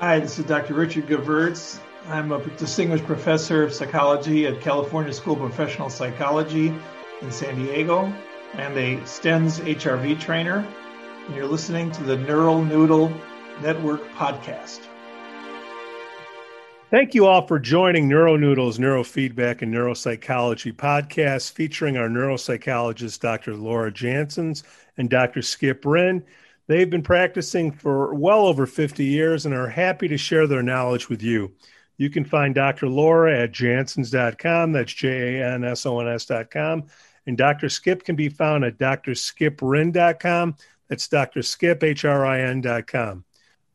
Hi, this is Dr. Richard Gevirtz. I'm a distinguished professor of psychology at California School of Professional Psychology in San Diego and a STENS HRV trainer. And you're listening to the NeuroNoodle Network podcast. Thank you all for joining NeuroNoodle's Neurofeedback and Neuropsychology podcast featuring our neuropsychologist, Dr. Laura Jansons and Dr. Skip Rinn. They've been practicing for well over 50 years and are happy to share their knowledge with you. You can find Dr. Laura at jansons.com. That's J A N S O N S.com. And Dr. Skip can be found at drskiprin.com. That's Dr. Skip, H R I N.com.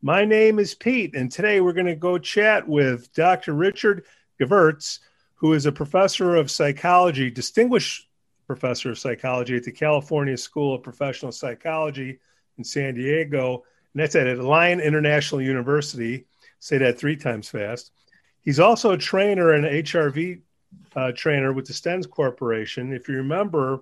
My name is Pete, and today we're going to go chat with Dr. Richard Gevirtz, who is a professor of psychology, distinguished professor of psychology at the California School of Professional Psychology in San Diego, and that's at Alliant International University. Say that three times fast. He's also a trainer and HRV uh, trainer with the Stens Corporation. If you remember,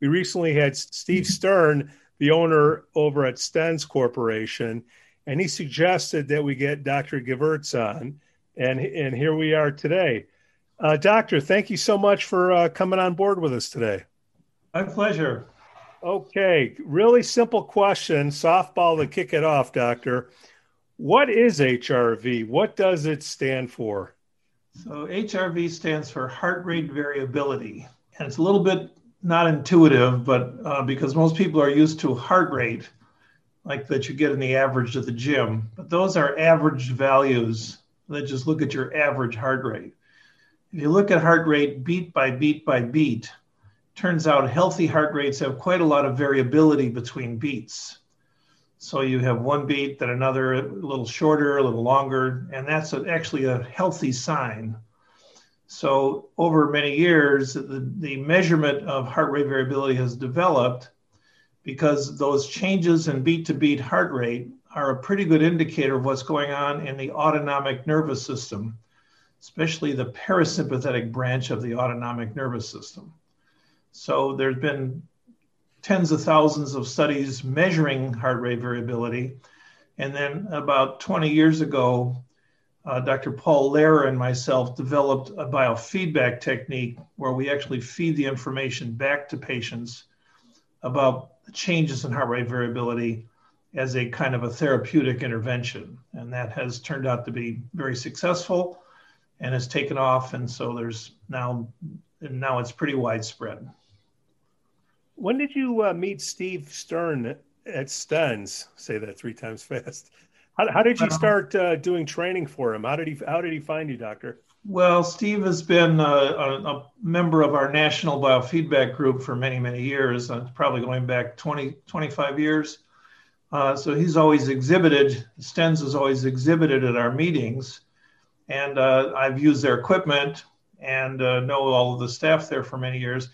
we recently had Steve Stern, the owner over at Stens Corporation, and he suggested that we get Dr. Gevirtz on, and and here we are today. Uh, doctor, thank you so much for uh, coming on board with us today. My pleasure. Okay, really simple question, softball to kick it off, Doctor. What is HRV? What does it stand for? So, HRV stands for heart rate variability. And it's a little bit not intuitive, but uh, because most people are used to heart rate, like that you get in the average at the gym, but those are average values that just look at your average heart rate. If you look at heart rate beat by beat by beat, turns out healthy heart rates have quite a lot of variability between beats. So you have one beat, then another, a little shorter, a little longer, and that's a, actually a healthy sign. So over many years, the, the measurement of heart rate variability has developed because those changes in beat to beat heart rate are a pretty good indicator of what's going on in the autonomic nervous system, especially the parasympathetic branch of the autonomic nervous system. So there's been tens of thousands of studies measuring heart rate variability. And then about 20 years ago, uh, Dr. Paul Lehrer and myself developed a biofeedback technique where we actually feed the information back to patients about changes in heart rate variability as a kind of a therapeutic intervention. And that has turned out to be very successful and has taken off. And so there's now, now it's pretty widespread. When did you uh, meet Steve Stern at Stens? Say that three times fast. How, how did you uh-huh. start uh, doing training for him? How did he How did he find you, Doctor? Well, Steve has been a, uh, a, a, member of our national biofeedback group for many, many years, uh, probably going back 20, 25 years. Uh, so he's always exhibited, Stens has always exhibited at our meetings. And uh, I've used their equipment and uh, know all of the staff there for many years.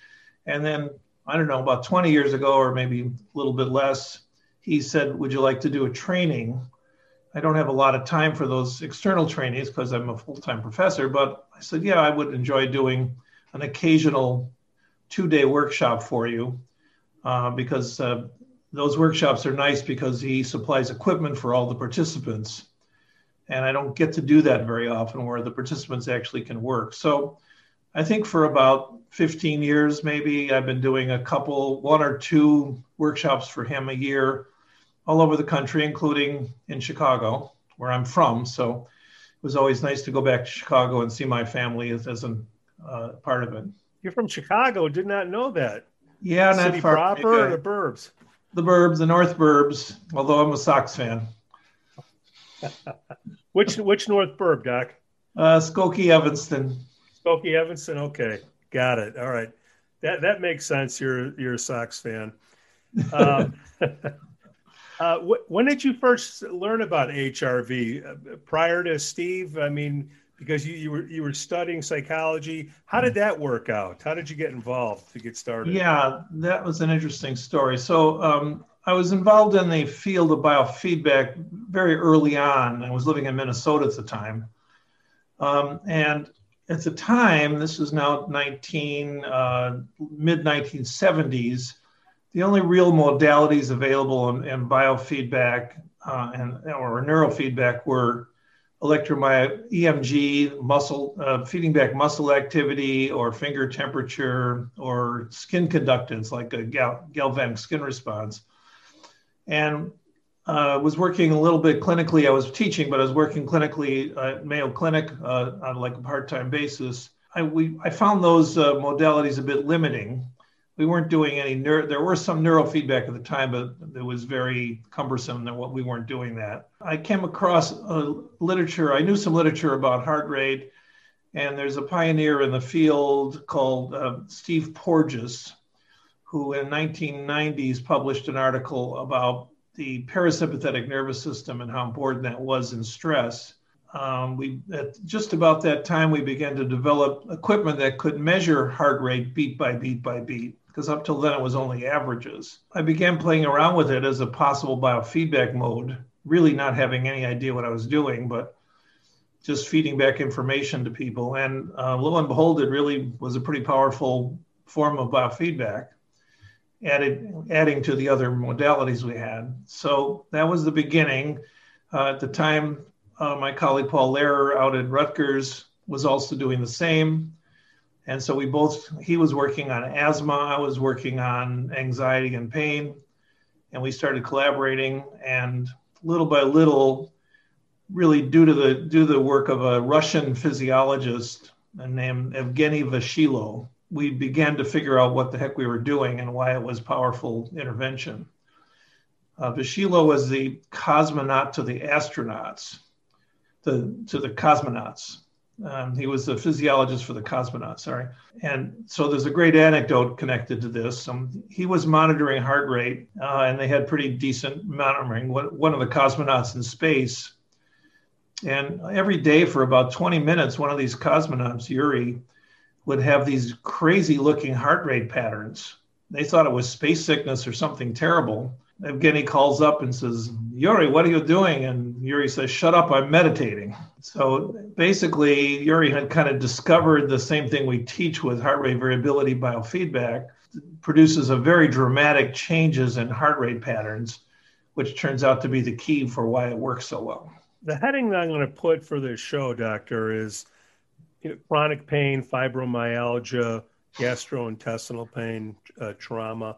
And then I don't know, about 20 years ago, or maybe a little bit less, he said, Would you like to do a training? I don't have a lot of time for those external trainings because I'm a full time professor, but I said, Yeah, I would enjoy doing an occasional two day workshop for you uh, because uh, those workshops are nice because he supplies equipment for all the participants. And I don't get to do that very often where the participants actually can work. So I think for about 15 years, maybe, I've been doing a couple, one or two workshops for him a year all over the country, including in Chicago, where I'm from. So it was always nice to go back to Chicago and see my family as, as a uh, part of it. You're from Chicago. Did not know that. Yeah, City not far. proper or the burbs? The burbs, the North Burbs. Although I'm a Sox fan. which which North Burb, Doc? Uh, Skokie Evanston. Skokie Evanston. Okay, got it. All right, that that makes sense. You're you're a Sox fan. Um, uh, wh- when did you first learn about HRV? Uh, prior to Steve, I mean, because you, you were you were studying psychology. How did that work out? How did you get involved to get started? Yeah, that was an interesting story. So um, I was involved in the field of biofeedback very early on. I was living in Minnesota at the time. Um, and at the time, this is now 19, uh, mid 1970s, the only real modalities available in, in biofeedback uh, and or neurofeedback were electromyography, EMG, muscle, uh, feeding back muscle activity or finger temperature or skin conductance like a gal- galvanic skin response. And uh, was working a little bit clinically. I was teaching, but I was working clinically at Mayo Clinic uh, on like a part-time basis. I, we, I found those uh, modalities a bit limiting we weren't doing any neuro, there were some neurofeedback at the time, but it was very cumbersome that what we weren't doing that. I came across literature, I knew some literature about heart rate, and there's a pioneer in the field called uh, Steve Porges, who in 1990s published an article about the parasympathetic nervous system and how important that was in stress. Um, we at just about that time we began to develop equipment that could measure heart rate beat by beat by beat because up till then it was only averages. I began playing around with it as a possible biofeedback mode, really not having any idea what I was doing, but just feeding back information to people. And uh, lo and behold, it really was a pretty powerful form of biofeedback, added, adding to the other modalities we had. So that was the beginning. Uh, at the time, uh, my colleague Paul Lehrer out at Rutgers was also doing the same. And so we both, he was working on asthma, I was working on anxiety and pain. And we started collaborating. And little by little, really due to the due to the work of a Russian physiologist named Evgeny Vaschillo, we began to figure out what the heck we were doing and why it was powerful intervention. Uh, Vaschillo was the cosmonaut to the astronauts, the, to the cosmonauts. Um, he was the physiologist for the cosmonauts, sorry. And so there's a great anecdote connected to this. Um, he was monitoring heart rate, uh, and they had pretty decent monitoring. One of the cosmonauts in space. And every day for about 20 minutes, one of these cosmonauts, Yuri, would have these crazy looking heart rate patterns. They thought it was space sickness or something terrible. Evgeny calls up and says, Yuri, what are you doing? And Yuri says, Shut up, I'm meditating. So basically, Yuri had kind of discovered the same thing we teach with heart rate variability biofeedback, produces a very dramatic changes in heart rate patterns, which turns out to be the key for why it works so well. The heading that I'm going to put for this show, Doctor, is you know, chronic pain, fibromyalgia, gastrointestinal pain, uh, trauma.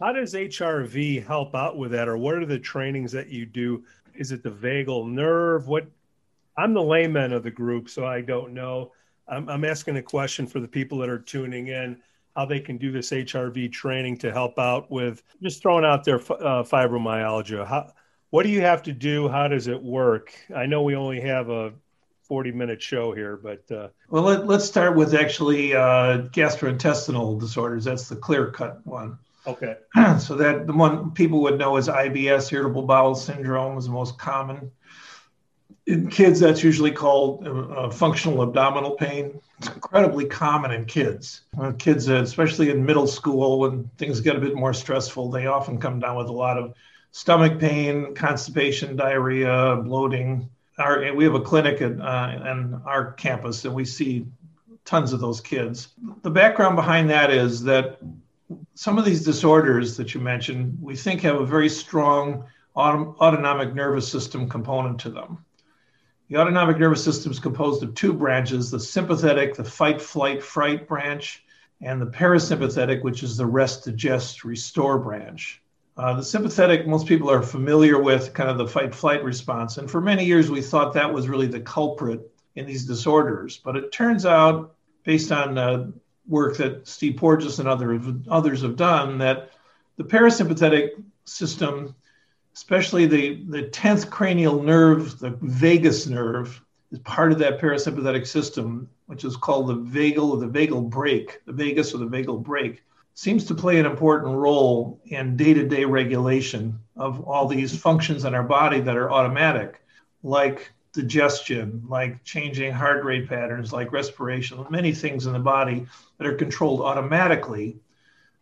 How does HRV help out with that, or what are the trainings that you do? Is it the vagal nerve? What I'm the layman of the group, so I don't know. I'm, I'm asking a question for the people that are tuning in how they can do this HRV training to help out with just throwing out their uh, fibromyalgia. How, what do you have to do? How does it work? I know we only have a 40 minute show here, but. Uh, well, let, us start with actually uh, gastrointestinal disorders. That's the clear cut one. Okay. so that the one people would know is IBS, irritable bowel syndrome, is the most common. In kids, that's usually called uh, functional abdominal pain. It's incredibly common in kids. Uh, kids, uh, especially in middle school, when things get a bit more stressful, they often come down with a lot of stomach pain, constipation, diarrhea, bloating. Our, we have a clinic at uh, our campus, and we see tons of those kids. The background behind that is that some of these disorders that you mentioned, we think have a very strong autonomic nervous system component to them. The autonomic nervous system is composed of two branches the sympathetic, the fight, flight, fright branch, and the parasympathetic, which is the rest, digest, restore branch. Uh, the sympathetic, most people are familiar with kind of the fight flight response. And for many years, we thought that was really the culprit in these disorders. But it turns out, based on uh, work that Steve Porges and other, others have done that the parasympathetic system, especially the, the 10th cranial nerve, the vagus nerve, is part of that parasympathetic system, which is called the vagal or the vagal brake, the vagus or the vagal brake, seems to play an important role in day to day regulation of all these functions in our body that are automatic, like digestion, like changing heart rate patterns, like respiration, many things in the body that are controlled automatically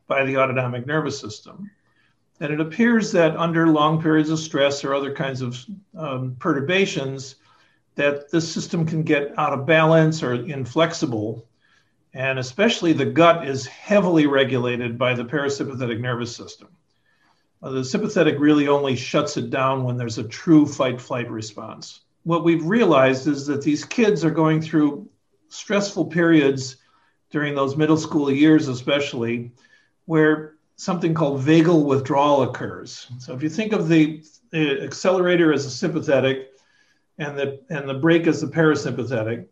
by the autonomic nervous system. And it appears that under long periods of stress or other kinds of um, perturbations, that this system can get out of balance or inflexible. And especially the gut is heavily regulated by the parasympathetic nervous system. Uh, the sympathetic really only shuts it down when there's a true fight flight response. what we've realized is that these kids are going through stressful periods during those middle school years, especially, where something called vagal withdrawal occurs. So if you think of the, the accelerator as a sympathetic and the, and the brake as the parasympathetic,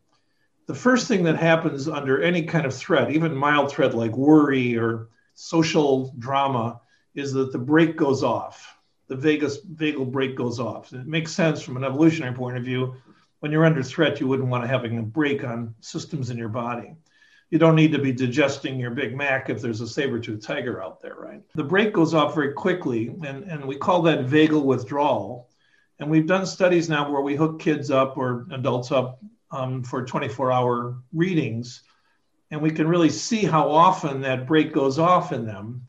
the first thing that happens under any kind of threat, even mild threat like worry or social drama, is that the brake goes off. The vagus vagal brake goes off. It makes sense from an evolutionary point of view. When you're under threat, you wouldn't want to having a brake on systems in your body. You don't need to be digesting your Big Mac if there's a saber-toothed tiger out there, right? The brake goes off very quickly, and, and we call that vagal withdrawal. And we've done studies now where we hook kids up or adults up um, for 24 hour readings. And we can really see how often that brake goes off in them.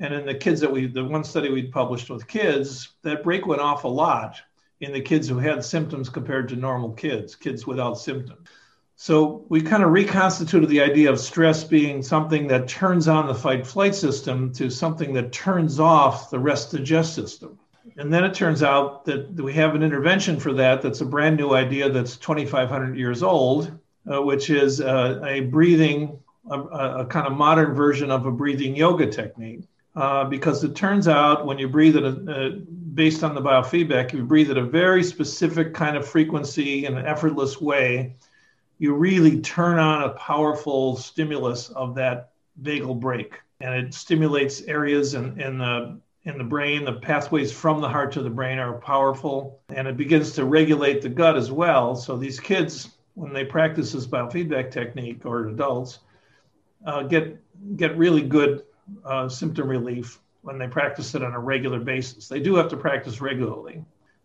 And in the kids that we, the one study we published with kids, that brake went off a lot in the kids who had symptoms compared to normal kids, kids without symptoms. So we kind of reconstituted the idea of stress being something that turns on the fight flight system to something that turns off the rest digest system. And then it turns out that we have an intervention for that that's a brand new idea that's 2,500 years old, uh, which is uh, a breathing, a, a, kind of modern version of a breathing yoga technique. Uh, because it turns out when you breathe at a, based on the biofeedback, you breathe at a very specific kind of frequency in an effortless way, you really turn on a powerful stimulus of that vagal brake. And it stimulates areas in the in the brain. The pathways from the heart to the brain are powerful, and it begins to regulate the gut as well. So these kids, when they practice this biofeedback technique, or adults, uh, get get really good uh, symptom relief when they practice it on a regular basis. They do have to practice regularly,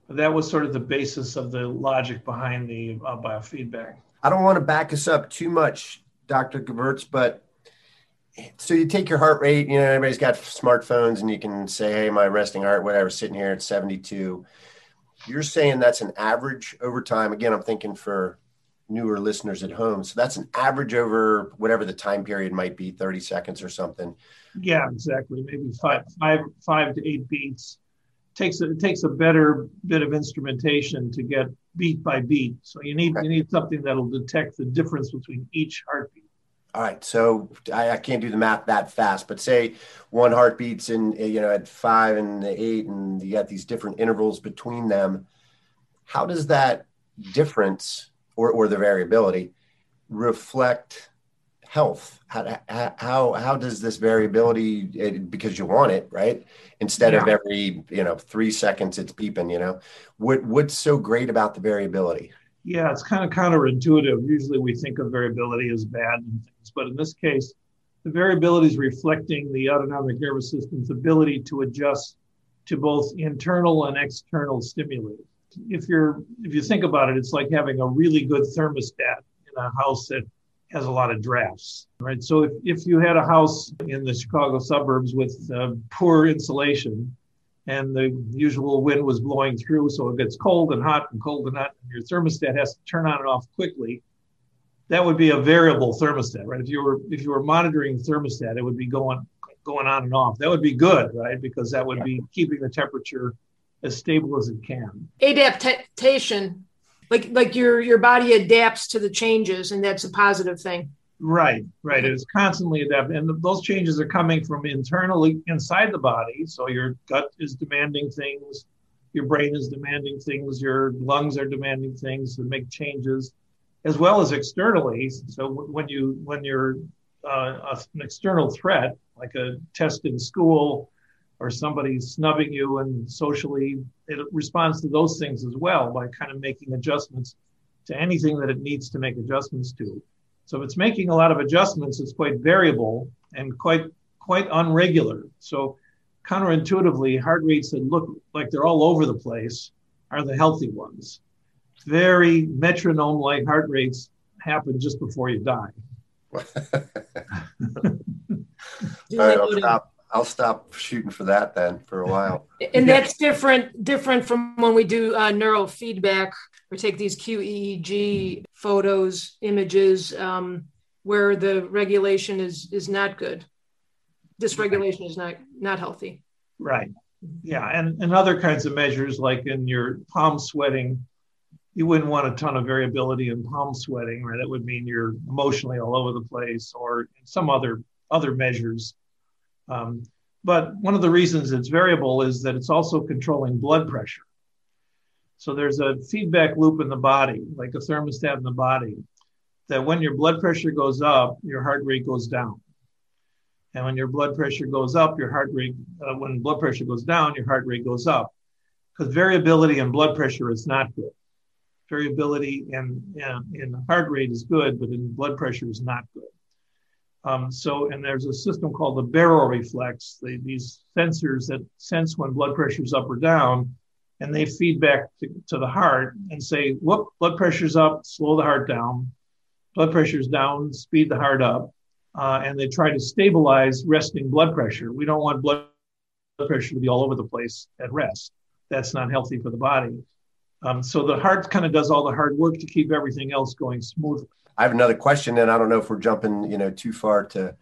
but that was sort of the basis of the logic behind the uh, biofeedback. I don't want to back us up too much, Dr. Gevirtz, but so you take your heart rate, you know, everybody's got smartphones and you can say, hey, my resting heart, whatever, sitting here at 72. You're saying that's an average over time. Again, I'm thinking for newer listeners at home. So that's an average over whatever the time period might be, 30 seconds or something. Yeah, exactly. Maybe five, five, five to eight beats. Takes a, it takes a better bit of instrumentation to get beat by beat. So you need okay. you need something that'll detect the difference between each heartbeat. All right, so I, I, can't do the math that fast, but say one heartbeats in you know at five and eight, and you got these different intervals between them. How does that difference or or the variability reflect health? How how how does this variability eh, because you want it right instead yeah. of every you know three seconds it's beeping? You know what what's so great about the variability? Yeah, it's kind of counterintuitive. Usually we think of variability as bad and things, but in this case, the variability is reflecting the autonomic nervous system's ability to adjust to both internal and external stimuli. If you're if you think about it, it's like having a really good thermostat in a house that has a lot of drafts, right? So if, if you had a house in the Chicago suburbs with uh, poor insulation, and the usual wind was blowing through, so it gets cold and hot and cold and hot, and your thermostat has to turn on and off quickly. That would be a variable thermostat, right? If you were if you were monitoring thermostat, it would be going going on and off. That would be good, right? Because that would be keeping the temperature as stable as it can. Adaptation, like like your your body adapts to the changes, and that's a positive thing. Right, right. It is constantly adapting, and those changes are coming from internally inside the body. So your gut is demanding things, your brain is demanding things, your lungs are demanding things to make changes, as well as externally. So when you when you're uh, an external threat, like a test in school, or somebody snubbing you, and socially, it responds to those things as well by kind of making adjustments to anything that it needs to make adjustments to. So if it's making a lot of adjustments, it's quite variable and quite quite unregular. So counterintuitively, heart rates that look like they're all over the place are the healthy ones. Very metronome-like heart rates happen just before you die. I'll stop. I'll stop shooting for that then for a while. And that's different different from when we do uh, neurofeedback or take these QEEG photos, images, um, where the regulation is is not good. Dysregulation is not not healthy. Right. Yeah, and and other kinds of measures like in your palm sweating, you wouldn't want a ton of variability in palm sweating, right? That would mean you're emotionally all over the place, or some other other measures. Um, but one of the reasons it's variable is that it's also controlling blood pressure. So there's a feedback loop in the body, like a thermostat in the body, that when your blood pressure goes up, your heart rate goes down. And when your blood pressure goes up, your heart rate, uh, when blood pressure goes down, your heart rate goes up. Because variability in blood pressure is not good. Variability in, in, in heart rate is good, but in blood pressure is not good. Um, so, and there's a system called the baroreflex, the, these sensors that sense when blood pressure is up or down and they feed back to, to the heart and say, whoop, blood pressure's up, slow the heart down. Blood pressure's down, speed the heart up. Uh, and they try to stabilize resting blood pressure. We don't want blood pressure to be all over the place at rest. That's not healthy for the body. Um, so the heart kind of does all the hard work to keep everything else going smoothly. I have another question, and I don't know if we're jumping, you know, too far to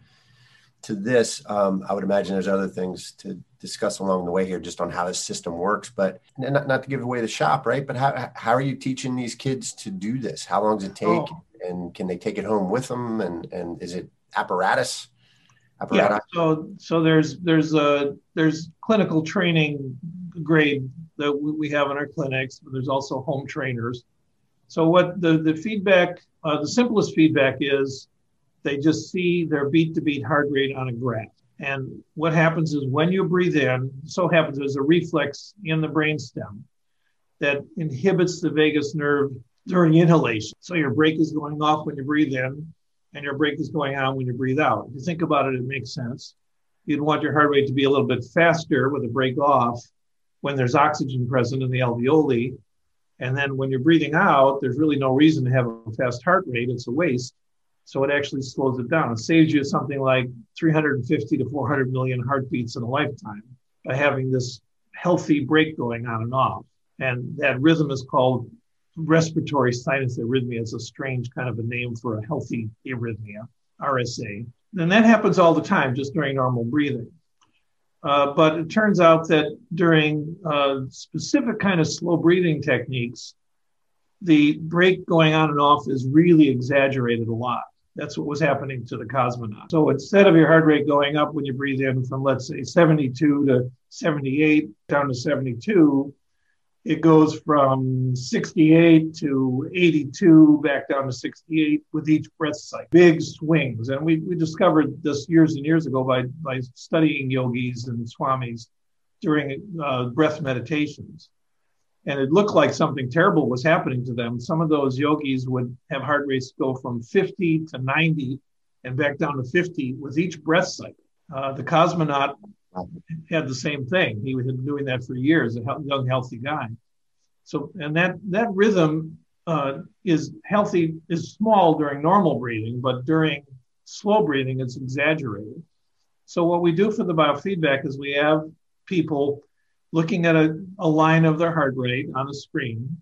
to this. Um, I would imagine there's other things to discuss along the way here just on how this system works but not, not to give away the shop right but how, how are you teaching these kids to do this how long does it take oh. and can they take it home with them and and is it apparatus apparatus? yeah so so there's there's a there's clinical training grade that we have in our clinics but there's also home trainers so what the the feedback uh, the simplest feedback is they just see their beat to beat heart rate on a graph and what happens is when you breathe in, so happens there's a reflex in the brainstem that inhibits the vagus nerve during inhalation. So your brake is going off when you breathe in, and your brake is going on when you breathe out. If you think about it, it makes sense. You'd want your heart rate to be a little bit faster with a brake off when there's oxygen present in the alveoli. And then when you're breathing out, there's really no reason to have a fast heart rate. It's a waste. So it actually slows it down. It saves you something like 350 to 400 million heartbeats in a lifetime by having this healthy brake going on and off. And that rhythm is called respiratory sinus arrhythmia. It's a strange kind of a name for a healthy arrhythmia, RSA. And that happens all the time just during normal breathing. Uh, but it turns out that during uh, specific kind of slow breathing techniques, the brake going on and off is really exaggerated a lot. That's what was happening to the cosmonaut. So instead of your heart rate going up when you breathe in from, let's say, 72 to 78 down to 72, it goes from 68 to 82 back down to 68 with each breath cycle. Big swings. And we, we discovered this years and years ago by, by studying yogis and swamis during uh, breath meditations and it looked like something terrible was happening to them. Some of those yogis would have heart rates go from 50 to 90 and back down to 50 with each breath cycle. Uh, the cosmonaut had the same thing. He had been doing that for years, a young, healthy guy. So, and that that rhythm uh, is healthy, is small during normal breathing, but during slow breathing, it's exaggerated. So, what we do for the biofeedback is we have people looking at a, a line of their heart rate on a screen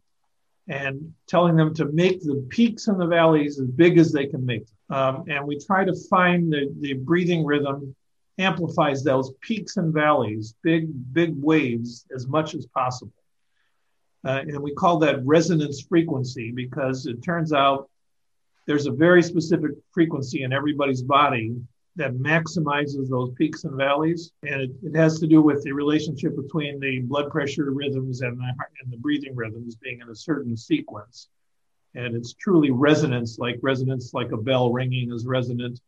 and telling them to make the peaks and the valleys as big as they can make them. Um, and we try to find the, the breathing rhythm amplifies those peaks and valleys, big, big waves as much as possible. Uh, and we call that resonance frequency because it turns out there's a very specific frequency in everybody's body that maximizes those peaks and valleys. And it, it, has to do with the relationship between the blood pressure rhythms and the, and the breathing rhythms being in a certain sequence. And it's truly resonance, like resonance, like a bell ringing is resonant,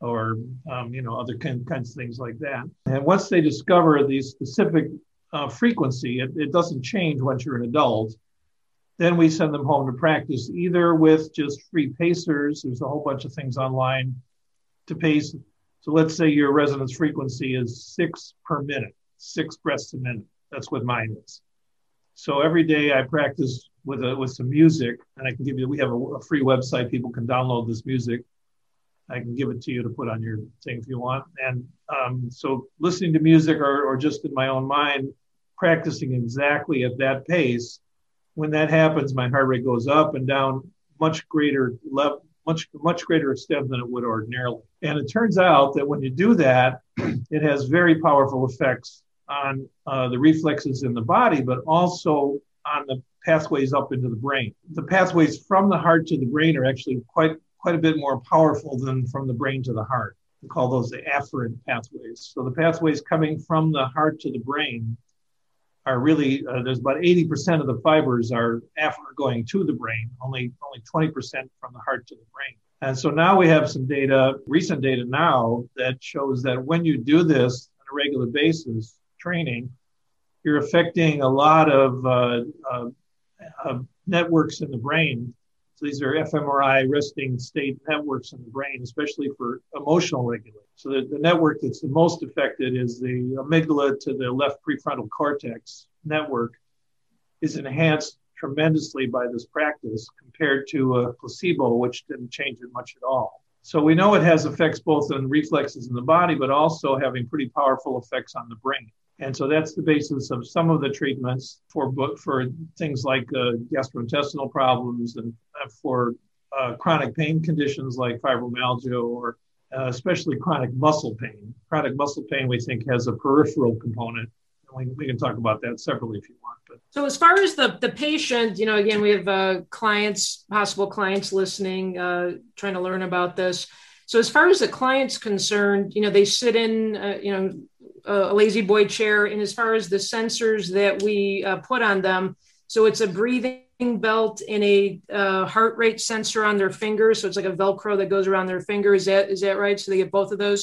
or um, you know other kind, kinds of things like that. And once they discover the specific uh, frequency, it, it doesn't change once you're an adult. Then we send them home to practice either with just free pacers. There's a whole bunch of things online to pace. So let's say your resonance frequency is six per minute, six breaths a minute. That's what mine is. So every day I practice with a, with some music, and I can give you. We have a, a free website. People can download this music. I can give it to you to put on your thing if you want. And um, so listening to music or, or just in my own mind, practicing exactly at that pace. When that happens, my heart rate goes up and down much greater level, much much greater extent than it would ordinarily. And it turns out that when you do that, it has very powerful effects on uh, the reflexes in the body, but also on the pathways up into the brain. The pathways from the heart to the brain are actually quite quite a bit more powerful than from the brain to the heart. We call those the afferent pathways. So the pathways coming from the heart to the brain are really uh, there's about 80% of the fibers are afferent going to the brain, only only 20% from the heart to the brain. And so now we have some data, recent data now that shows that when you do this on a regular basis, training, you're affecting a lot of uh, uh, uh, networks in the brain. So these are fMRI resting state networks in the brain, especially for emotional regulation. So the, the network that's the most affected is the amygdala to the left prefrontal cortex network is enhanced tremendously by this practice compared to a placebo, which didn't change it much at all. So we know it has effects both on reflexes in the body, but also having pretty powerful effects on the brain. And so that's the basis of some of the treatments for for things like uh, gastrointestinal problems and uh, for uh, chronic pain conditions like fibromyalgia or uh, especially chronic muscle pain. Chronic muscle pain, we think, has a peripheral component. We, we can talk about that separately if you want. But so, as far as the the patient, you know, again, we have uh, clients, possible clients listening, uh, trying to learn about this. So, as far as the client's concerned, you know, they sit in, you know, a La-Z-Boy chair, and as far as the sensors that we uh, put on them, so it's a breathing belt and a uh, heart rate sensor on their fingers. So it's like a Velcro that goes around their finger. Is that is that right? So they get both of those.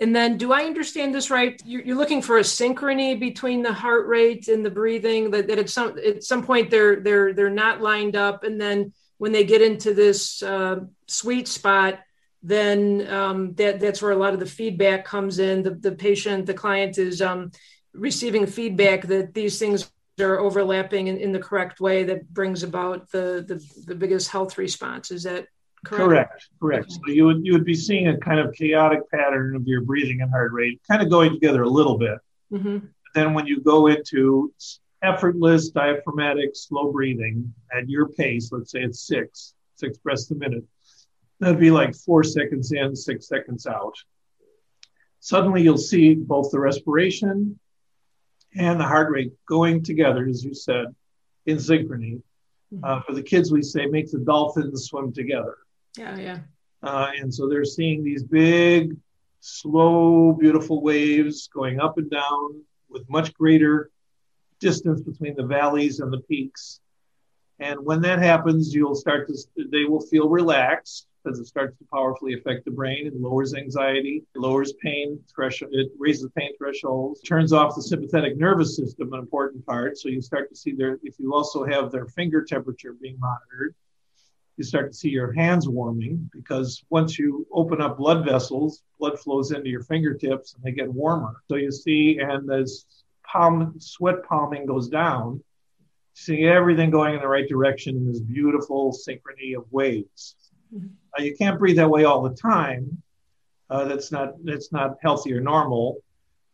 And then, do I understand this right? You're, you're looking for a synchrony between the heart rate and the breathing. That, that at some at some point they're they're they're not lined up, and then when they get into this uh, sweet spot, then um, that that's where a lot of the feedback comes in. The, the patient, the client is um, receiving feedback that these things are overlapping in, in the correct way that brings about the, the, the biggest health response. Is that correct? Correct. Correct. So you would you would be seeing a kind of chaotic pattern of your breathing and heart rate, kind of going together a little bit. Mm-hmm. Then when you go into effortless diaphragmatic slow breathing at your pace, let's say it's six six breaths a minute That'd be like four seconds in, six seconds out. Suddenly, you'll see both the respiration and the heart rate going together, as you said, in synchrony. Mm-hmm. Uh, for the kids, we say make the dolphins swim together. Yeah, yeah. Uh, and so they're seeing these big, slow, beautiful waves going up and down with much greater distance between the valleys and the peaks. And when that happens, you'll start to, they will feel relaxed because it starts to powerfully affect the brain. It lowers anxiety, lowers pain threshold, it raises pain thresholds, turns off the sympathetic nervous system, an important part. So you start to see their, if you also have their finger temperature being monitored, you start to see your hands warming because once you open up blood vessels, blood flows into your fingertips and they get warmer. So you see, and as palm sweat palming goes down, seeing everything going in the right direction in this beautiful synchrony of waves. Uh, you can't breathe that way all the time. Uh, that's not that's not healthy or normal.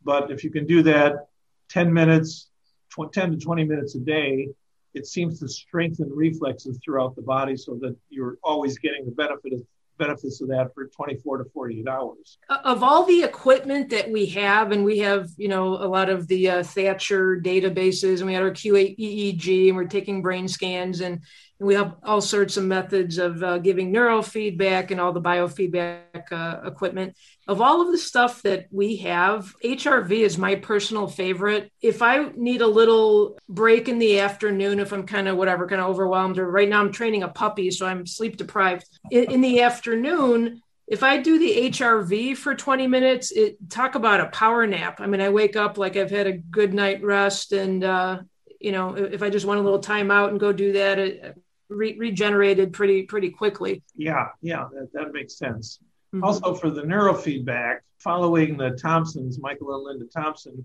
But if you can do that 10 minutes, tw- 10 to 20 minutes a day, it seems to strengthen reflexes throughout the body so that you're always getting the benefit of benefits of that for 24 to 48 hours. Of all the equipment that we have, and we have, you know, a lot of the uh, Thatcher databases, and we had our QEEG, and we're taking brain scans, and we have all sorts of methods of uh, giving neurofeedback and all the biofeedback uh, equipment. Of all of the stuff that we have, HRV is my personal favorite. If I need a little break in the afternoon, if I'm kind of whatever, kind of overwhelmed, or right now I'm training a puppy, so I'm sleep deprived. In, in the afternoon, if I do the HRV for 20 minutes, it talk about a power nap. I mean, I wake up like I've had a good night rest, and uh, you know, if I just want a little time out and go do that, it re- regenerated pretty pretty quickly. Yeah, yeah, that, that makes sense. Mm-hmm. Also, for the neurofeedback, following the Thompsons, Michael and Linda Thompson,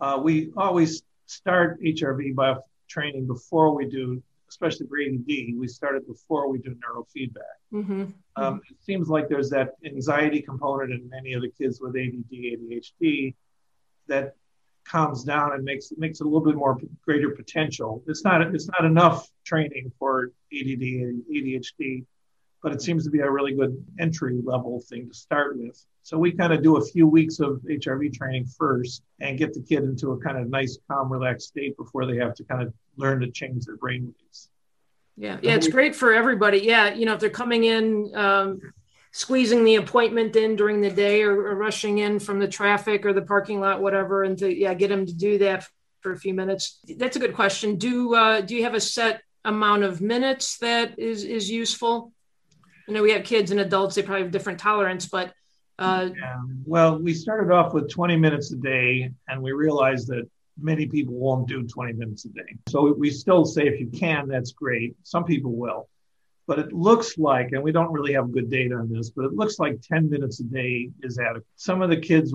uh, we always start HRV by training before we do, especially for ADD. We started before we do neurofeedback. Mm-hmm. Um, it seems like there's that anxiety component in many of the kids with ADD, ADHD that calms down and makes makes it a little bit more greater potential. It's not it's not enough training for ADD and ADHD but it seems to be a really good entry level thing to start with. So we kind of do a few weeks of HRV training first and get the kid into a kind of nice, calm, relaxed state before they have to kind of learn to change their brain waves. Yeah, yeah, it's great for everybody. Yeah, you know, if they're coming in, um, squeezing the appointment in during the day or, or, rushing in from the traffic or the parking lot, whatever, and to yeah, get them to do that for a few minutes. That's a good question. Do uh, do you have a set amount of minutes that is is useful? I know we have kids and adults; they probably have different tolerance, but uh, yeah. well, we started off with 20 minutes a day, and we realized that many people won't do 20 minutes a day. So we still say if you can, that's great. Some people will. But it looks like, and we don't really have good data on this, but it looks like 10 minutes a day is adequate. Some of the kids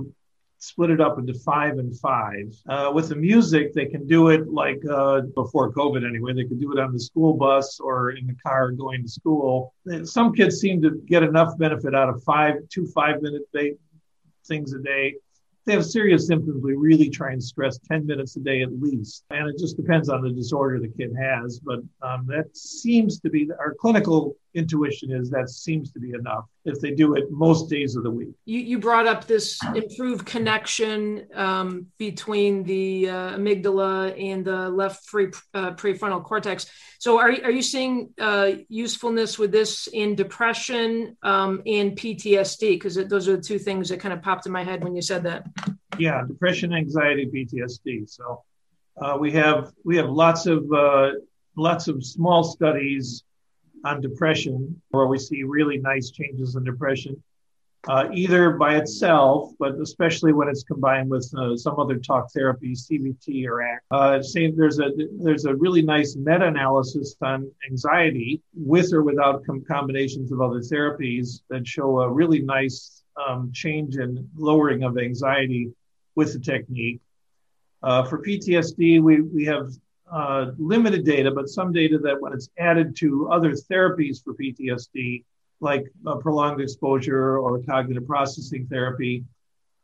split it up into five and five. Uh, with the music, they can do it like uh, before COVID anyway. They could do it on the school bus or in the car going to school. Some kids seem to get enough benefit out of five, two five minute things a day they have serious symptoms, we really try and stress 10 minutes a day at least. And it just depends on the disorder the kid has. But um, that seems to be our clinical intuition is that seems to be enough if they do it most days of the week. You, you brought up this improved connection um, between the uh, amygdala and the left free uh, prefrontal cortex. So, are, are you seeing uh, usefulness with this in depression um, and PTSD? Because those are the two things that kind of popped in my head when you said that. Yeah, depression, anxiety, PTSD. So, uh, we have we have lots of uh, lots of small studies on depression, where we see really nice changes in depression, uh, either by itself, but especially when it's combined with uh, some other talk therapy, CBT or ACT. Uh, same, there's a there's a really nice meta-analysis on anxiety with or without com- combinations of other therapies that show a really nice um, change in lowering of anxiety with the technique. Uh, for PTSD, we, we have uh, limited data, but some data that when it's added to other therapies for PTSD, like prolonged exposure or cognitive processing therapy,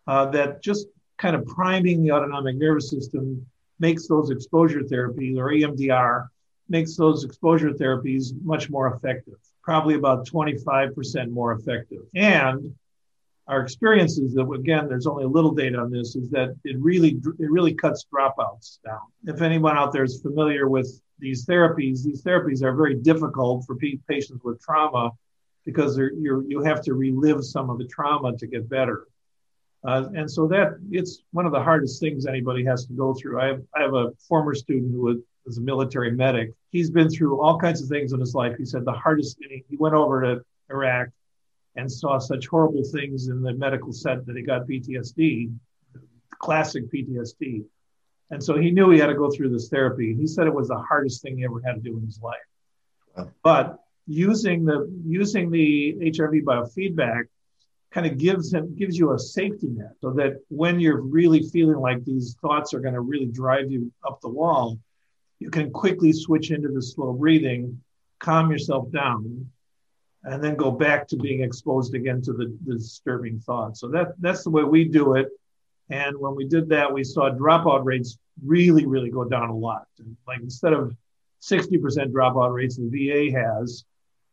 uh, that just kind of priming the autonomic nervous system makes those exposure therapies or EMDR makes those exposure therapies much more effective, probably about 25% more effective. And our experience is that again there's only a little data on this is that it really it really cuts dropouts down. If anyone out there is familiar with these therapies these therapies are very difficult for patients with trauma because you you have to relive some of the trauma to get better. Uh, and so that it's one of the hardest things anybody has to go through. I have, I have a former student who was a military medic. He's been through all kinds of things in his life. He said the hardest thing he went over to iraq and saw such horrible things in the medical set that he got PTSD, classic PTSD. And so he knew he had to go through this therapy. He said it was the hardest thing he ever had to do in his life. Wow. But using the using the HRV biofeedback kind of gives him gives you a safety net so that when you're really feeling like these thoughts are going to really drive you up the wall, you can quickly switch into the slow breathing, calm yourself down, and then go back to being exposed again to the, the disturbing thoughts. So that that's the way we do it. And when we did that, we saw dropout rates really, really go down a lot. Like instead of 60% dropout rates the VA has,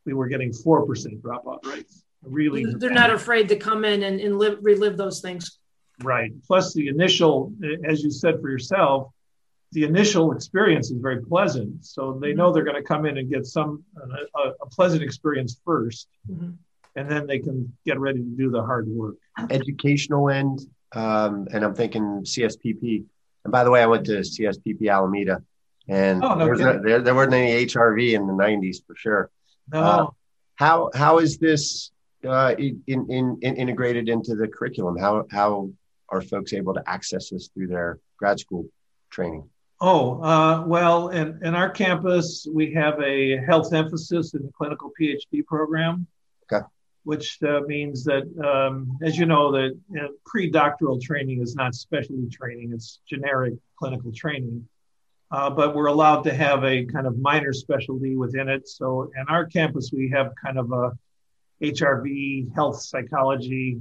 we were getting 4% dropout rates. Really, they're not afraid to come in and, and live, relive those things. Right. Plus, the initial, as you said for yourself, the initial experience is very pleasant. So they know they're going to come in and get some a, a pleasant experience 1st mm-hmm. and then they can get ready to do the hard work. Educational end, um, and I'm thinking CSPP. And by the way, I went to CSPP Alameda, and oh, no there, there, there, weren't any HRV in the 90s for sure. No. Uh, how how is this uh, in, in, in integrated into the curriculum? How how are folks able to access this through their grad school training? Oh, uh, well, in, in our campus, we have a health emphasis in the clinical PhD program. Okay. Which uh, means that, um, as you know, that you know, pre-doctoral training is not specialty training; it's generic clinical training. Uh, but we're allowed to have a kind of minor specialty within it. So, in our campus, we have kind of a HRV health psychology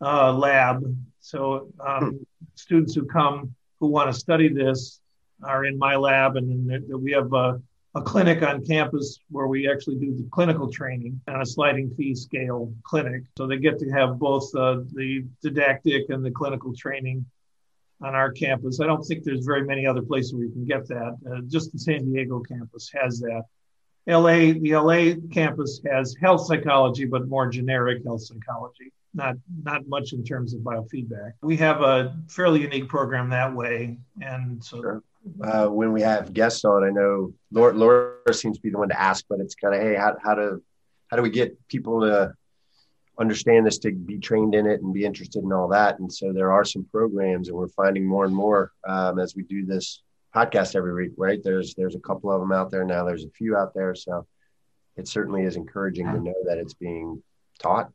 uh, lab. So, um, hmm. students who come who want to study this are in my lab, and we have uh, a clinic on campus where we actually do the clinical training on a sliding fee scale clinic. So they get to have both uh, the didactic and the clinical training on our campus. I don't think there's very many other places where you can get that. Uh, just the San Diego campus has that. LA, the LA campus has health psychology, but more generic health psychology. Not not much in terms of biofeedback. We have a fairly unique program that way, and so. Sure. Uh, when we have guests on, I know Laura, Laura seems to be the one to ask, but it's kind of hey, how how to how do we get people to understand this to be trained in it and be interested in all that. And so there are some programs, and we're finding more and more um, as we do this podcast every week. Right? There's there's a couple of them out there now. There's a few out there, so it certainly is encouraging to know that it's being taught.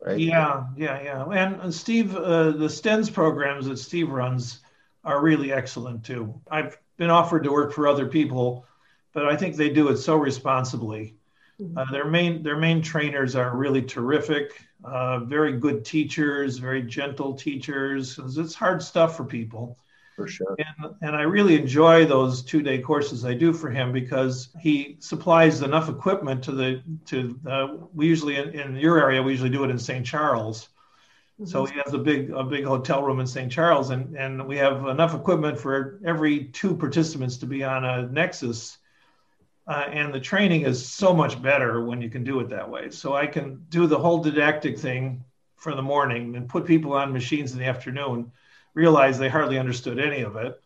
Right? Yeah, yeah, yeah. And Steve, uh, the STENS programs that Steve runs are really excellent too. I've been offered to work for other people, but I think they do it so responsibly uh, their main their main trainers are really terrific, uh, very good teachers, very gentle teachers. It's hard stuff for people. For sure. And, and I really enjoy those two day courses I do for him because he supplies enough equipment to the to the, we usually in, in your area we usually do it in St. Charles. So he has a big a big hotel room in St. Charles, and and we have enough equipment for every two participants to be on a Nexus uh, and the training is so much better when you can do it that way. So I can do the whole didactic thing for the morning and put people on machines in the afternoon, realize they hardly understood any of it.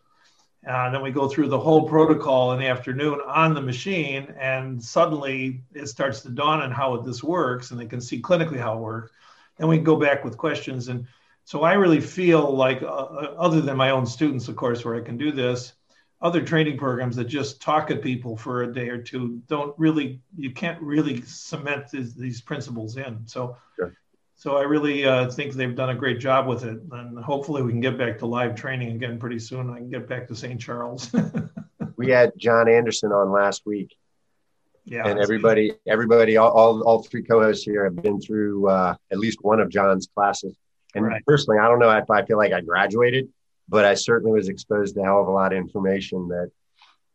Uh, and then we go through the whole protocol in the afternoon on the machine, and suddenly it starts to dawn on how this works, and they can see clinically how it works. Then we go back with questions. And so I really feel like, uh, uh other than my own students, of course, where I can do this, other training programs that just talk at people for a day or two don't really you can't really cement these, these principles in so sure. So i really uh, think they've done a great job with it and hopefully we can get back to live training again pretty soon i can get back to st charles. We had john anderson on last week. Yeah. And everybody everybody all, all, all three co-hosts here have been through uh, at least one of john's classes. And right. personally i don't know if i feel like i graduated but I certainly was exposed to a hell of a lot of information that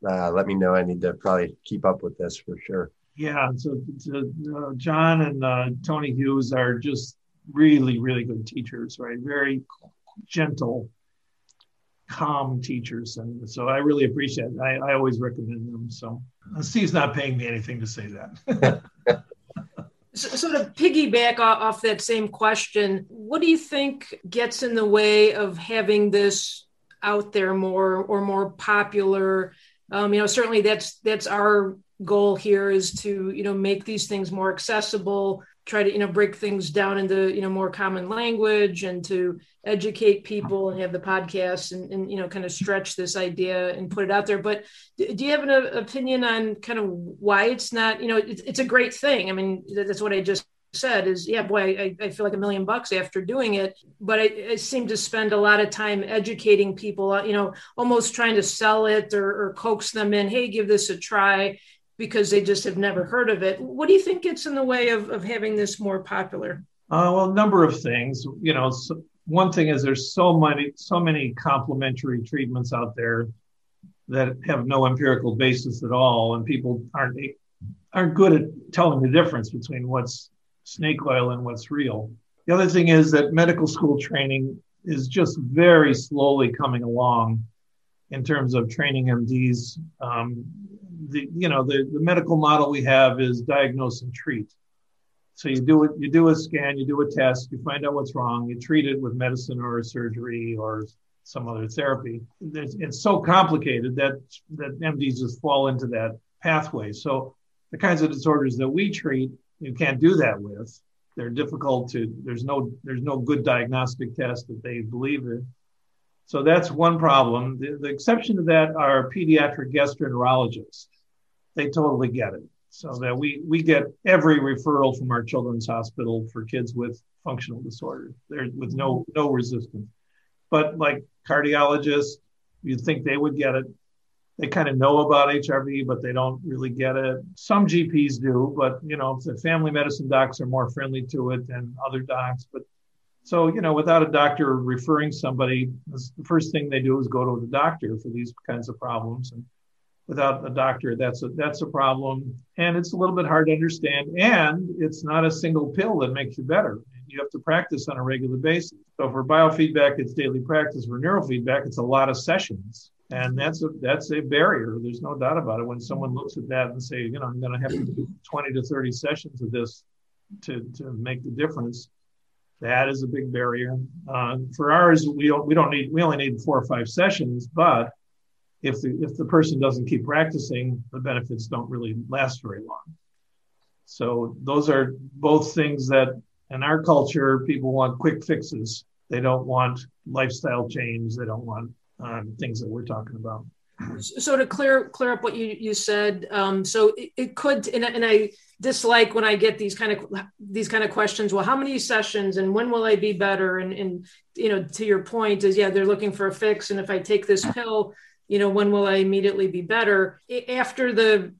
uh, let me know. I need to probably keep up with this for sure. Yeah, so, so uh, John and uh, Tony Hughes are just really, really good teachers, right? Very gentle, calm teachers, and so I really appreciate it. I, I always recommend them. So Steve's not paying me anything to say that. So, so, to piggyback off that same question, what do you think gets in the way of having this out there more or more popular? Um, you know, certainly that's that's our goal here is to you know make these things more accessible try to you know break things down into you know more common language and to educate people and have the podcast and, and you know kind of stretch this idea and put it out there. But do you have an uh, opinion on kind of why it's not you know it's, a great thing. I mean that's what i just said is yeah boy I, I feel like a million bucks after doing it. But I, I, seem to spend a lot of time educating people uh, you know almost trying to sell it or, or coax them in hey give this a try because they just have never heard of it. What do you think gets in the way of, of having this more popular? Uh, well, a number of things. You know, so one thing is there's so many so many complementary treatments out there that have no empirical basis at all, and people aren't aren't good at telling the difference between what's snake oil and what's real. The other thing is that medical school training is just very slowly coming along in terms of training MDs. Um, the you know the, the medical model we have is diagnose and treat. So you do it, you do a scan, you do a test, you find out what's wrong, you treat it with medicine or surgery or some other therapy. It's, it's so complicated that that MDs just fall into that pathway. So the kinds of disorders that we treat, you can't do that with. They're difficult to. There's no there's no good diagnostic test that they believe in. So that's one problem. The, the exception to that are pediatric gastroenterologists. They totally get it. So that we, we get every referral from our children's hospital for kids with functional disorders. There with no no resistance. But like cardiologists, you'd think they would get it. They kind of know about HRV, but they don't really get it. Some GPs do, but you know, the family medicine docs are more friendly to it than other docs. But so, you know, without a doctor referring somebody, the first thing they do is go to the doctor for these kinds of problems. And without a doctor, that's a that's a problem, and it's a little bit hard to understand. And it's not a single pill that makes you better. You have to practice on a regular basis. So for biofeedback, it's daily practice. For neurofeedback, it's a lot of sessions, and that's a that's a barrier. There's no doubt about it. When someone looks at that and say, you know, I'm going to have to do 20 to 30 sessions of this to to make the difference, that is a big barrier. Uh, for ours, we don't we don't need we only need four or five sessions, but if the if the person doesn't keep practicing, the benefits don't really last very long. So those are both things that in our culture people want quick fixes. They don't want lifestyle change. They don't want um, things that we're talking about. So to clear clear up what you you said, um, so it, it could, and, and, I dislike when I get these kind of these kind of questions. Well, how many sessions, and when will I be better? And and you know, to your point is, yeah, they're looking for a fix, and if I take this pill, you know, when will I immediately be better? After the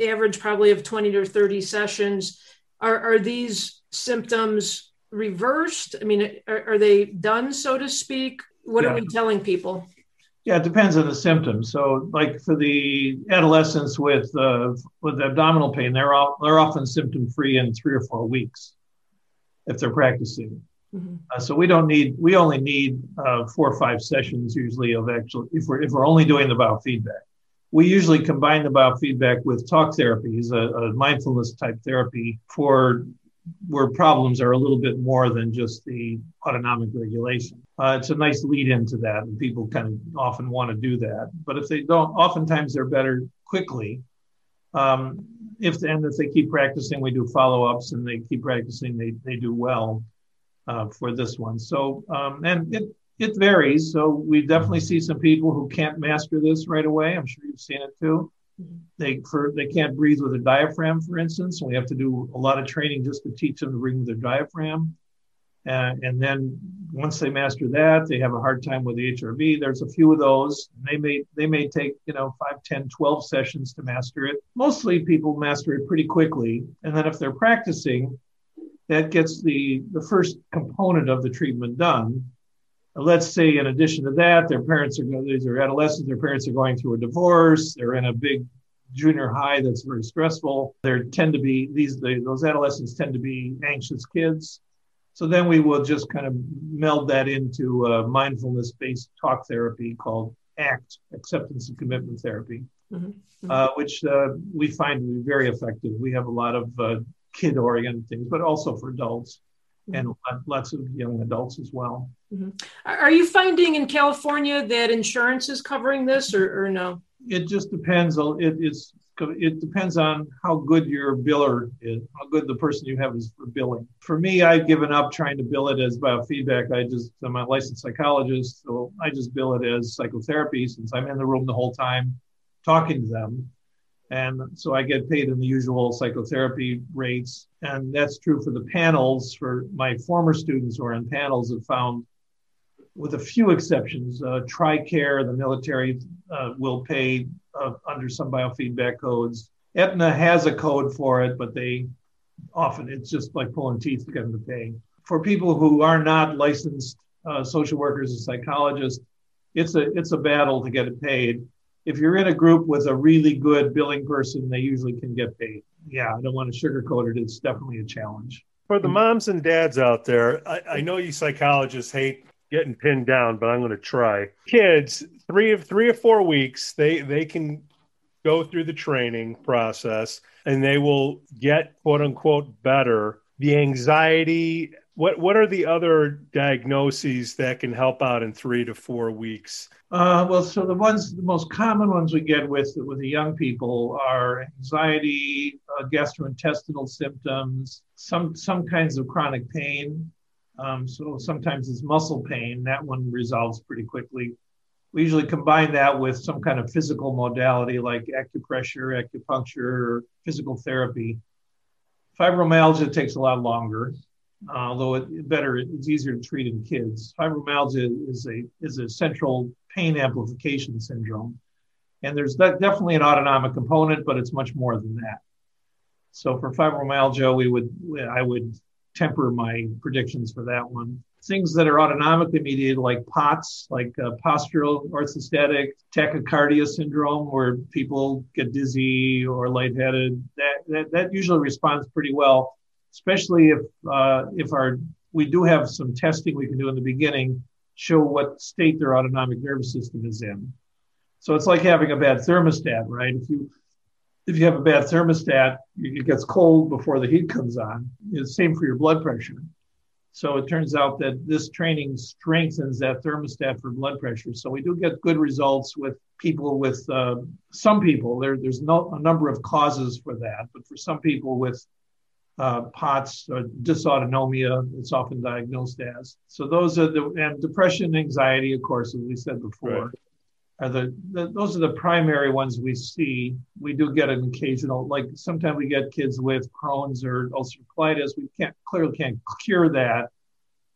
average probably of 20 to 30 sessions, are, are these symptoms reversed? I mean, are, are they done, so to speak? What yeah. are we telling people? Yeah, it depends on the symptoms. So, like for the adolescents with uh, with abdominal pain, they're all, they're often symptom free in three or four weeks if they're practicing. Mm-hmm. Uh, so we don't need, we only need uh, four or five sessions usually of actually if we're, if we're only doing the biofeedback. We usually combine the biofeedback with talk therapies, a, a mindfulness type therapy for where problems are a little bit more than just the autonomic regulation. Uh, it's a nice lead into that, and people kind of often want to do that. But if they don't, oftentimes they're better quickly. Um, if and if they keep practicing, we do follow ups, and they keep practicing, they they do well uh, for this one. So, um, and it, it varies. So we definitely see some people who can't master this right away. I'm sure you've seen it too. They for they can't breathe with a diaphragm, for instance. we have to do a lot of training just to teach them to breathe with their diaphragm. Uh, and then once they master that, they have a hard time with the HRV. There's a few of those. They may they may take you know 5, 10, 12 sessions to master it. Mostly people master it pretty quickly. And then if they're practicing, that gets the, the first component of the treatment done. Let's say, in addition to that, their parents are these are adolescents. Their parents are going through a divorce. They're in a big junior high that's very stressful. They tend to be these they, those adolescents tend to be anxious kids. So then we will just kind of meld that into a mindfulness-based talk therapy called ACT, Acceptance and Commitment Therapy, mm-hmm. Mm-hmm. Uh, which uh, we find to be very effective. We have a lot of uh, kid oriented things, but also for adults mm-hmm. and lots of young adults as well. Mm-hmm. Are you finding in California that insurance is covering this or, or no? It just depends. It is. It depends on how good your biller is, how good the person you have is for billing. For me, I've given up trying to bill it as biofeedback. I just, I'm a licensed psychologist, so I just bill it as psychotherapy since I'm in the room the whole time talking to them. And so I get paid in the usual psychotherapy rates. And that's true for the panels. For my former students who are in panels, have found, with a few exceptions, uh, TRICARE, the military uh, will pay uh, under some biofeedback codes. Aetna has a code for it, but they often, it's just like pulling teeth to get them to pay. For people who are not licensed uh, social workers and psychologists, it's a, it's a battle to get it paid if you're in a group with a really good billing person, they usually can get paid. Yeah, I don't want to sugarcoat it. It's definitely a challenge. For the moms and dads out there, I, I know you psychologists hate getting pinned down, but I'm going to try. Kids, three of three or four weeks, they they can go through the training process and they will get quote unquote better. The anxiety what what are the other diagnoses that can help out in three to four weeks? Uh, well, so the ones the most common ones we get with with the young people are anxiety, uh, gastrointestinal symptoms, some some kinds of chronic pain. Um, so sometimes it's muscle pain. That one resolves pretty quickly. We usually combine that with some kind of physical modality like acupressure, acupuncture, physical therapy. Fibromyalgia takes a lot longer although it better it's easier to treat in kids. Fibromyalgia is a is a central pain amplification syndrome, and there's definitely an autonomic component, but it's much more than that. So for fibromyalgia, we would I would temper my predictions for that one. things that are autonomically mediated, like POTS, like uh, postural orthostatic tachycardia syndrome, where people get dizzy or lightheaded. That, that, that usually responds pretty well, especially if uh, if our we do have some testing we can do in the beginning, show what state their autonomic nervous system is in. So it's like having a bad thermostat, right? If you if you have a bad thermostat, it gets cold before the heat comes on. It's same for your blood pressure. So it turns out that this training strengthens that thermostat for blood pressure. So we do get good results with people with uh, some people. There, there's no, a number of causes for that, but for some people with uh, POTS or dysautonomia, it's often diagnosed as. So those are the and depression, anxiety, of course, as we said before. Right are the, the, those are the primary ones we see. We do get an occasional, like sometimes we get kids with Crohn's or ulcerative colitis. We can't clearly can't cure that,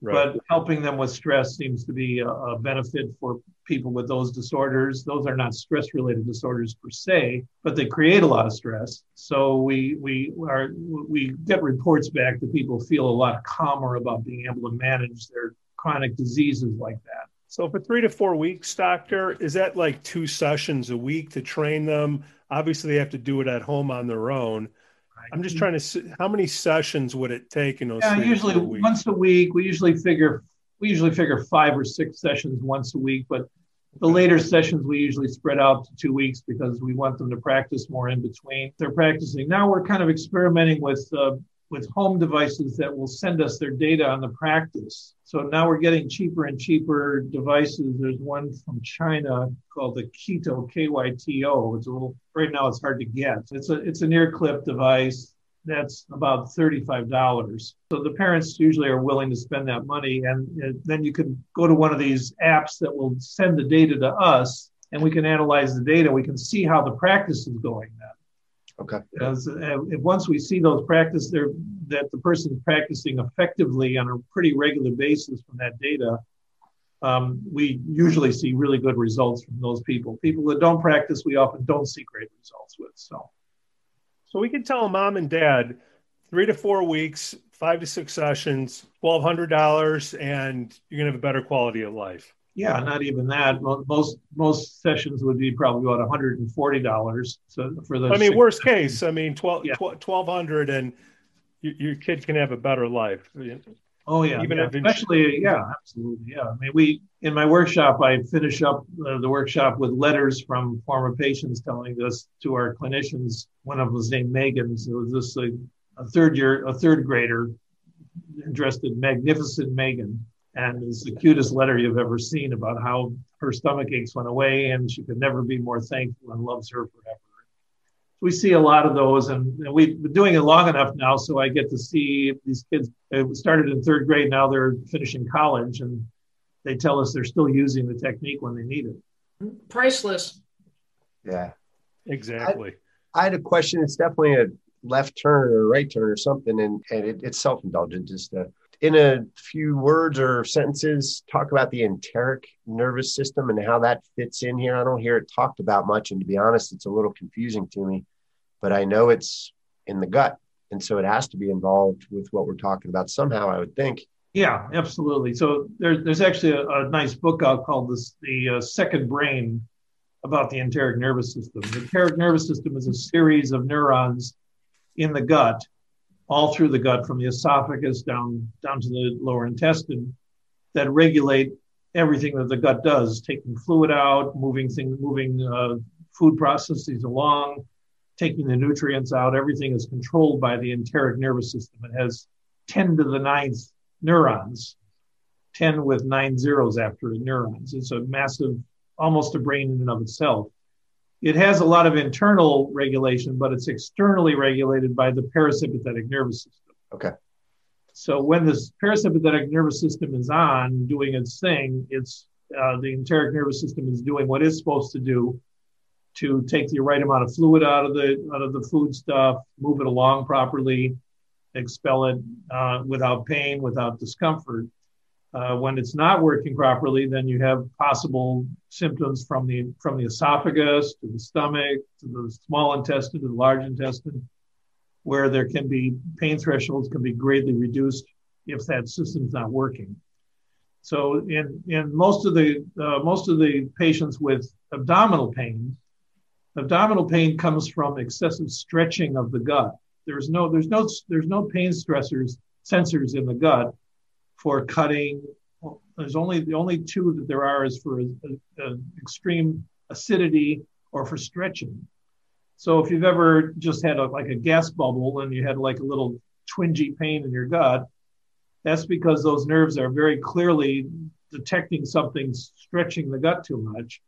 right. but helping them with stress seems to be a, a, benefit for people with those disorders. Those are not stress-related disorders per se, but they create a lot of stress. So we we are we get reports back that people feel a lot calmer about being able to manage their chronic diseases like that. So for three to four weeks, doctor, is that like two sessions a week to train them? Obviously, they have to do it at home on their own. I'm just trying to see how many sessions would it take in those? Yeah, usually once a week. We usually figure we usually figure five or six sessions once a week, but the later sessions we usually spread out to two weeks because we want them to practice more in between. They're practicing now. We're kind of experimenting with uh, with home devices that will send us their data on the practice. So now we're getting cheaper and cheaper devices. There's one from China called the Keto KYTO. It's a little right now it's hard to get. It's a it's an ear clip device that's about $35. So the parents usually are willing to spend that money and, then you can go to one of these apps that will send the data to us and we can analyze the data. We can see how the practice is going then. Okay. As, uh, once we see those practice there, that the person is practicing effectively on a pretty regular basis from that data, um, we usually see really good results from those people. People that don't practice, we often don't see great results with. So, so we can tell mom and dad three to four weeks, five to six sessions, twelve hundred dollars, and you're gonna have a better quality of life yeah, not even that. Most most sessions would be probably about one hundred and forty dollars. So for the I mean, worst case, I mean, 12, yeah. 1200 and your, your kid can have a better life. Oh yeah, even yeah. if especially yeah, absolutely yeah. I mean, we in my workshop, I finish up uh, the workshop with letters from former patients telling us to our clinicians. One of them was named Megan. So it was this a, a third year, a third grader dressed in magnificent Megan and it's the cutest letter you've ever seen about how her stomach aches went away and she could never be more thankful and loves her forever. We see a lot of those, and, we've been doing it long enough now, so I get to see these kids. It started in third grade, now they're finishing college, and they tell us they're still using the technique when they need it. Priceless. Yeah, exactly. I, I had a question. It's definitely a left turn or right turn or something, and, and it, it's self indulgent. Just uh, in a few words or sentences talk about the enteric nervous system and how that fits in here? I don't hear it talked about much. And to be honest, it's a little confusing to me, but I know it's in the gut. And so it has to be involved with what we're talking about somehow, I would think. Yeah, absolutely. So there, there's actually a, a, nice book out called this, The uh, Second Brain about the enteric nervous system. The enteric nervous system is a series of neurons in the gut all through the gut from the esophagus down down to the lower intestine that regulate everything that the gut does taking fluid out moving things moving uh, food processes along taking the nutrients out. Everything is controlled by the enteric nervous system. It has 10 to the ninth neurons 10 with nine zeros after neurons. It's a massive almost a brain in and of itself it has a lot of internal regulation, but it's externally regulated by the parasympathetic nervous system. Okay. So when this parasympathetic nervous system is on doing its thing, it's uh, the enteric nervous system is doing what it's supposed to do to take the right amount of fluid out of the out of the food stuff, move it along properly, expel it uh, without pain, without discomfort. Uh, when it's not working properly, then you have possible symptoms from the from the esophagus to the stomach to the small intestine to the large intestine, where there can be pain thresholds can be greatly reduced if that system's not working. So in in most of the uh, most of the patients with abdominal pain, abdominal pain comes from excessive stretching of the gut. There's no there's no there's no pain stressors sensors in the gut for cutting. There's only the only two that there are is for extreme acidity or for stretching. So if you've ever just had a, like a gas bubble and you had like a little twingy pain in your gut, that's because those nerves are very clearly detecting something stretching the gut too much,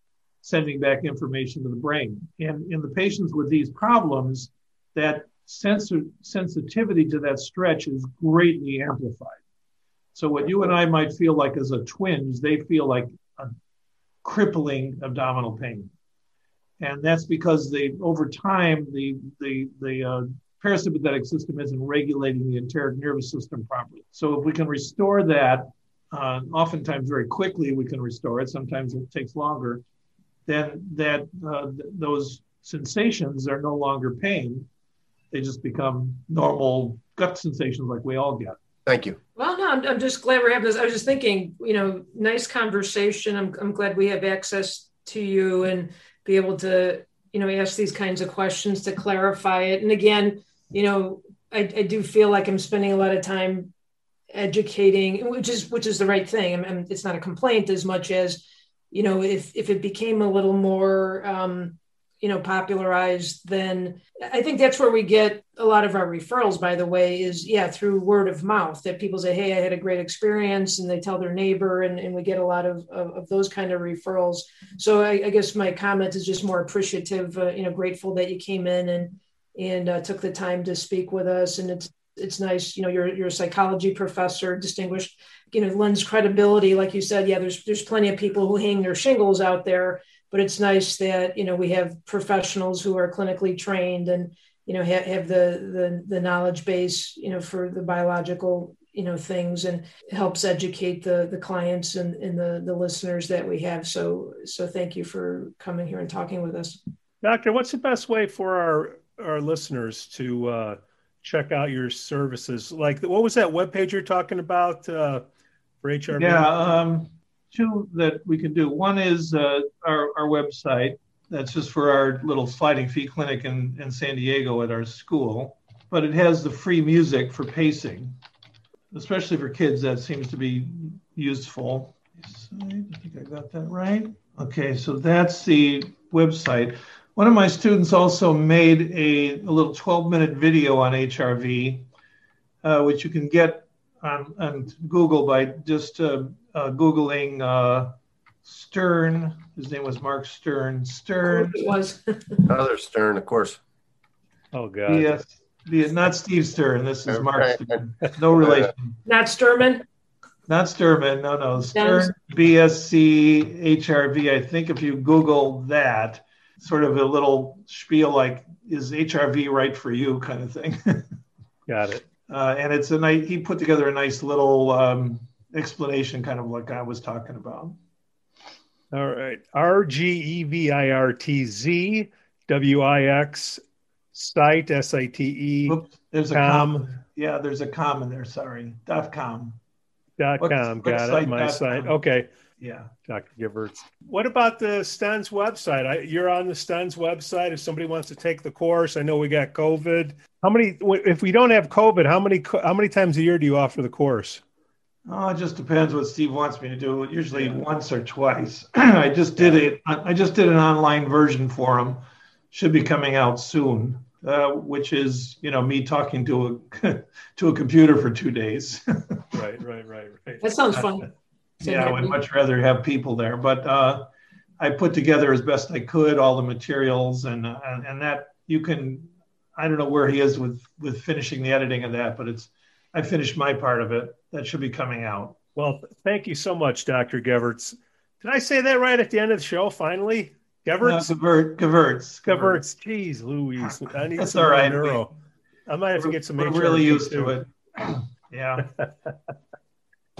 sending back information to the brain. And in the patients with these problems, that sensor, sensitivity to that stretch is greatly amplified. So what you and I might feel like as a twinge, they feel like a crippling abdominal pain. And that's because they, over time, the, the, the uh, parasympathetic system isn't regulating the enteric nervous system properly. So if we can restore that, uh, oftentimes very quickly we can restore it. Sometimes it takes longer. Then that uh, th- those sensations are no longer pain; they just become normal gut sensations like we all get. Thank you. Well, no, I'm, I'm just glad we're having this. I was just thinking, you know, nice conversation. I'm, I'm glad we have access to you and be able to, you know, ask these kinds of questions to clarify it. And again, you know, I, I do feel like I'm spending a lot of time educating, which is which is the right thing. Mean, it's not a complaint as much as, you know, if if it became a little more, um, you know, popularized, then I think that's where we get a lot of our referrals. By the way, is yeah through word of mouth that people say, hey, I had a great experience, and they tell their neighbor, and, and we get a lot of, of, of those kind of referrals. So I, I, guess my comment is just more appreciative, uh, you know, grateful that you came in and and uh, took the time to speak with us. And it's it's nice, you know, you're you're a psychology professor, distinguished, you know, lends credibility. Like you said, yeah, there's there's plenty of people who hang their shingles out there, but it's nice that you know we have professionals who are clinically trained and you know have, have the, the the knowledge base, you know, for the biological you know things and helps educate the the clients and, and the the listeners that we have so so thank you for coming here and talking with us doctor what's the best way for our our listeners to uh, check out your services? Like, what was that webpage you're talking about uh, for HRV? Yeah, um, two that we can do. One is uh, our, our website. That's just for our little sliding fee clinic in, in San Diego at our school. But it has the free music for pacing, especially for kids. That seems to be useful. I think I got that right. Okay, so that's the website. One of my students also made a, a little 12 minute video on HRV, uh, which you can get on, on Google by just uh, uh, Googling uh, Stern. His name was Mark Stern. Stern. It was. Another Stern, of course. Oh, God. Yes. not Steve Stern. This is Mark Stern. No relation. Not Sterman? Not Sterman. No, no. Stern, BSc, HRV. I think if you Google that, sort of a little spiel like, is HRV right for you kind of thing. Got it. Uh, and it's a nice, he put together a nice little um, explanation, kind of like I was talking about. All right. R G E V I R T Z W I X site, S I T E. There's a com. Yeah, there's a com in there. Sorry. Dot com. Dot com. Got it. My site. Com. Okay. Yeah. Dr. Gevirtz. What about the STENS website? I, you're on the STENS website. If somebody wants to take the course, I know we got COVID. How many, if we don't have COVID, how many, how many times a year do you offer the course? Oh, it just depends what Steve wants me to do. Usually once or twice. I just did it. I just did an online version for him. Should be coming out soon. Uh, which is, you know, me talking to a to a computer for two days. right, right, right, right. That sounds fun yeah, I would much rather have people there, but uh, I put together as best I could all the materials, and uh, and that you can. I don't know where he is with with finishing the editing of that, but it's I finished my part of it. That should be coming out. Well, thank you so much, Dr. Gevirtz. Did I say that right at the end of the show? Finally, Gevirtz. Uh, Gevirtz. Gevirtz. Gevirtz. Jeez, Louise. I need That's some all right. neuro. I might have to get some. We're really used too. to it. yeah.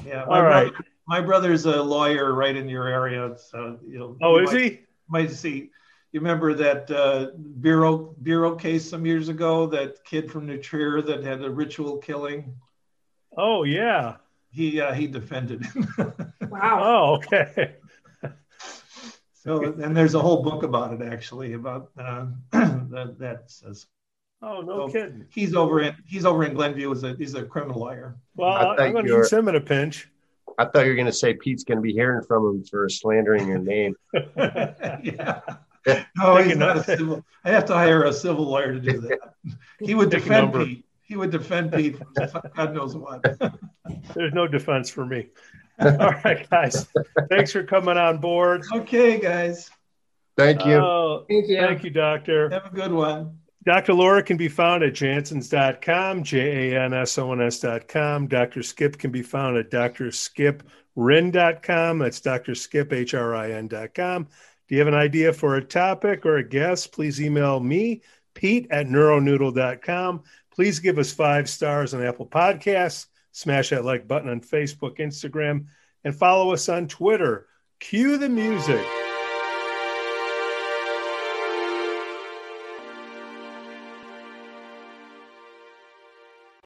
Yeah. All right. Brother, my brother's a lawyer right in your area, so you'll. Oh, you is might, he? Might see. You remember that uh, bureau bureau case some years ago? That kid from New Trier that had a ritual killing. Oh yeah. he uh, he defended him. Wow. Oh, okay. so and there's a whole book about it actually about uh, that that says Oh, no So- kidding. he's over in he's over in Glenview as a he's a criminal lawyer. Well, I I thought am going to you were- use him in a pinch. I thought you were going to say Pete's going to be hearing from him for slandering your name. yeah. No, Take he's not a civil. I have to hire a civil lawyer to do that. He would Take defend number. Pete. He would defend Pete from God knows what. There's no defense for me. All right, guys. Thanks for coming on board. Okay, guys. Thank you. Oh, Thank you. thank you, doctor. Have a good one. Dr. Laura can be found at jansons.com, J A N S O N S.com. Dr. Skip can be found at drskiprin.com. That's Dr. Skip, H R I N.com. Do you have an idea for a topic or a guest? Please email me, Pete at neuronoodle.com. Please give us five stars on Apple Podcasts. Smash that like button on Facebook, Instagram, and follow us on Twitter. Cue the music.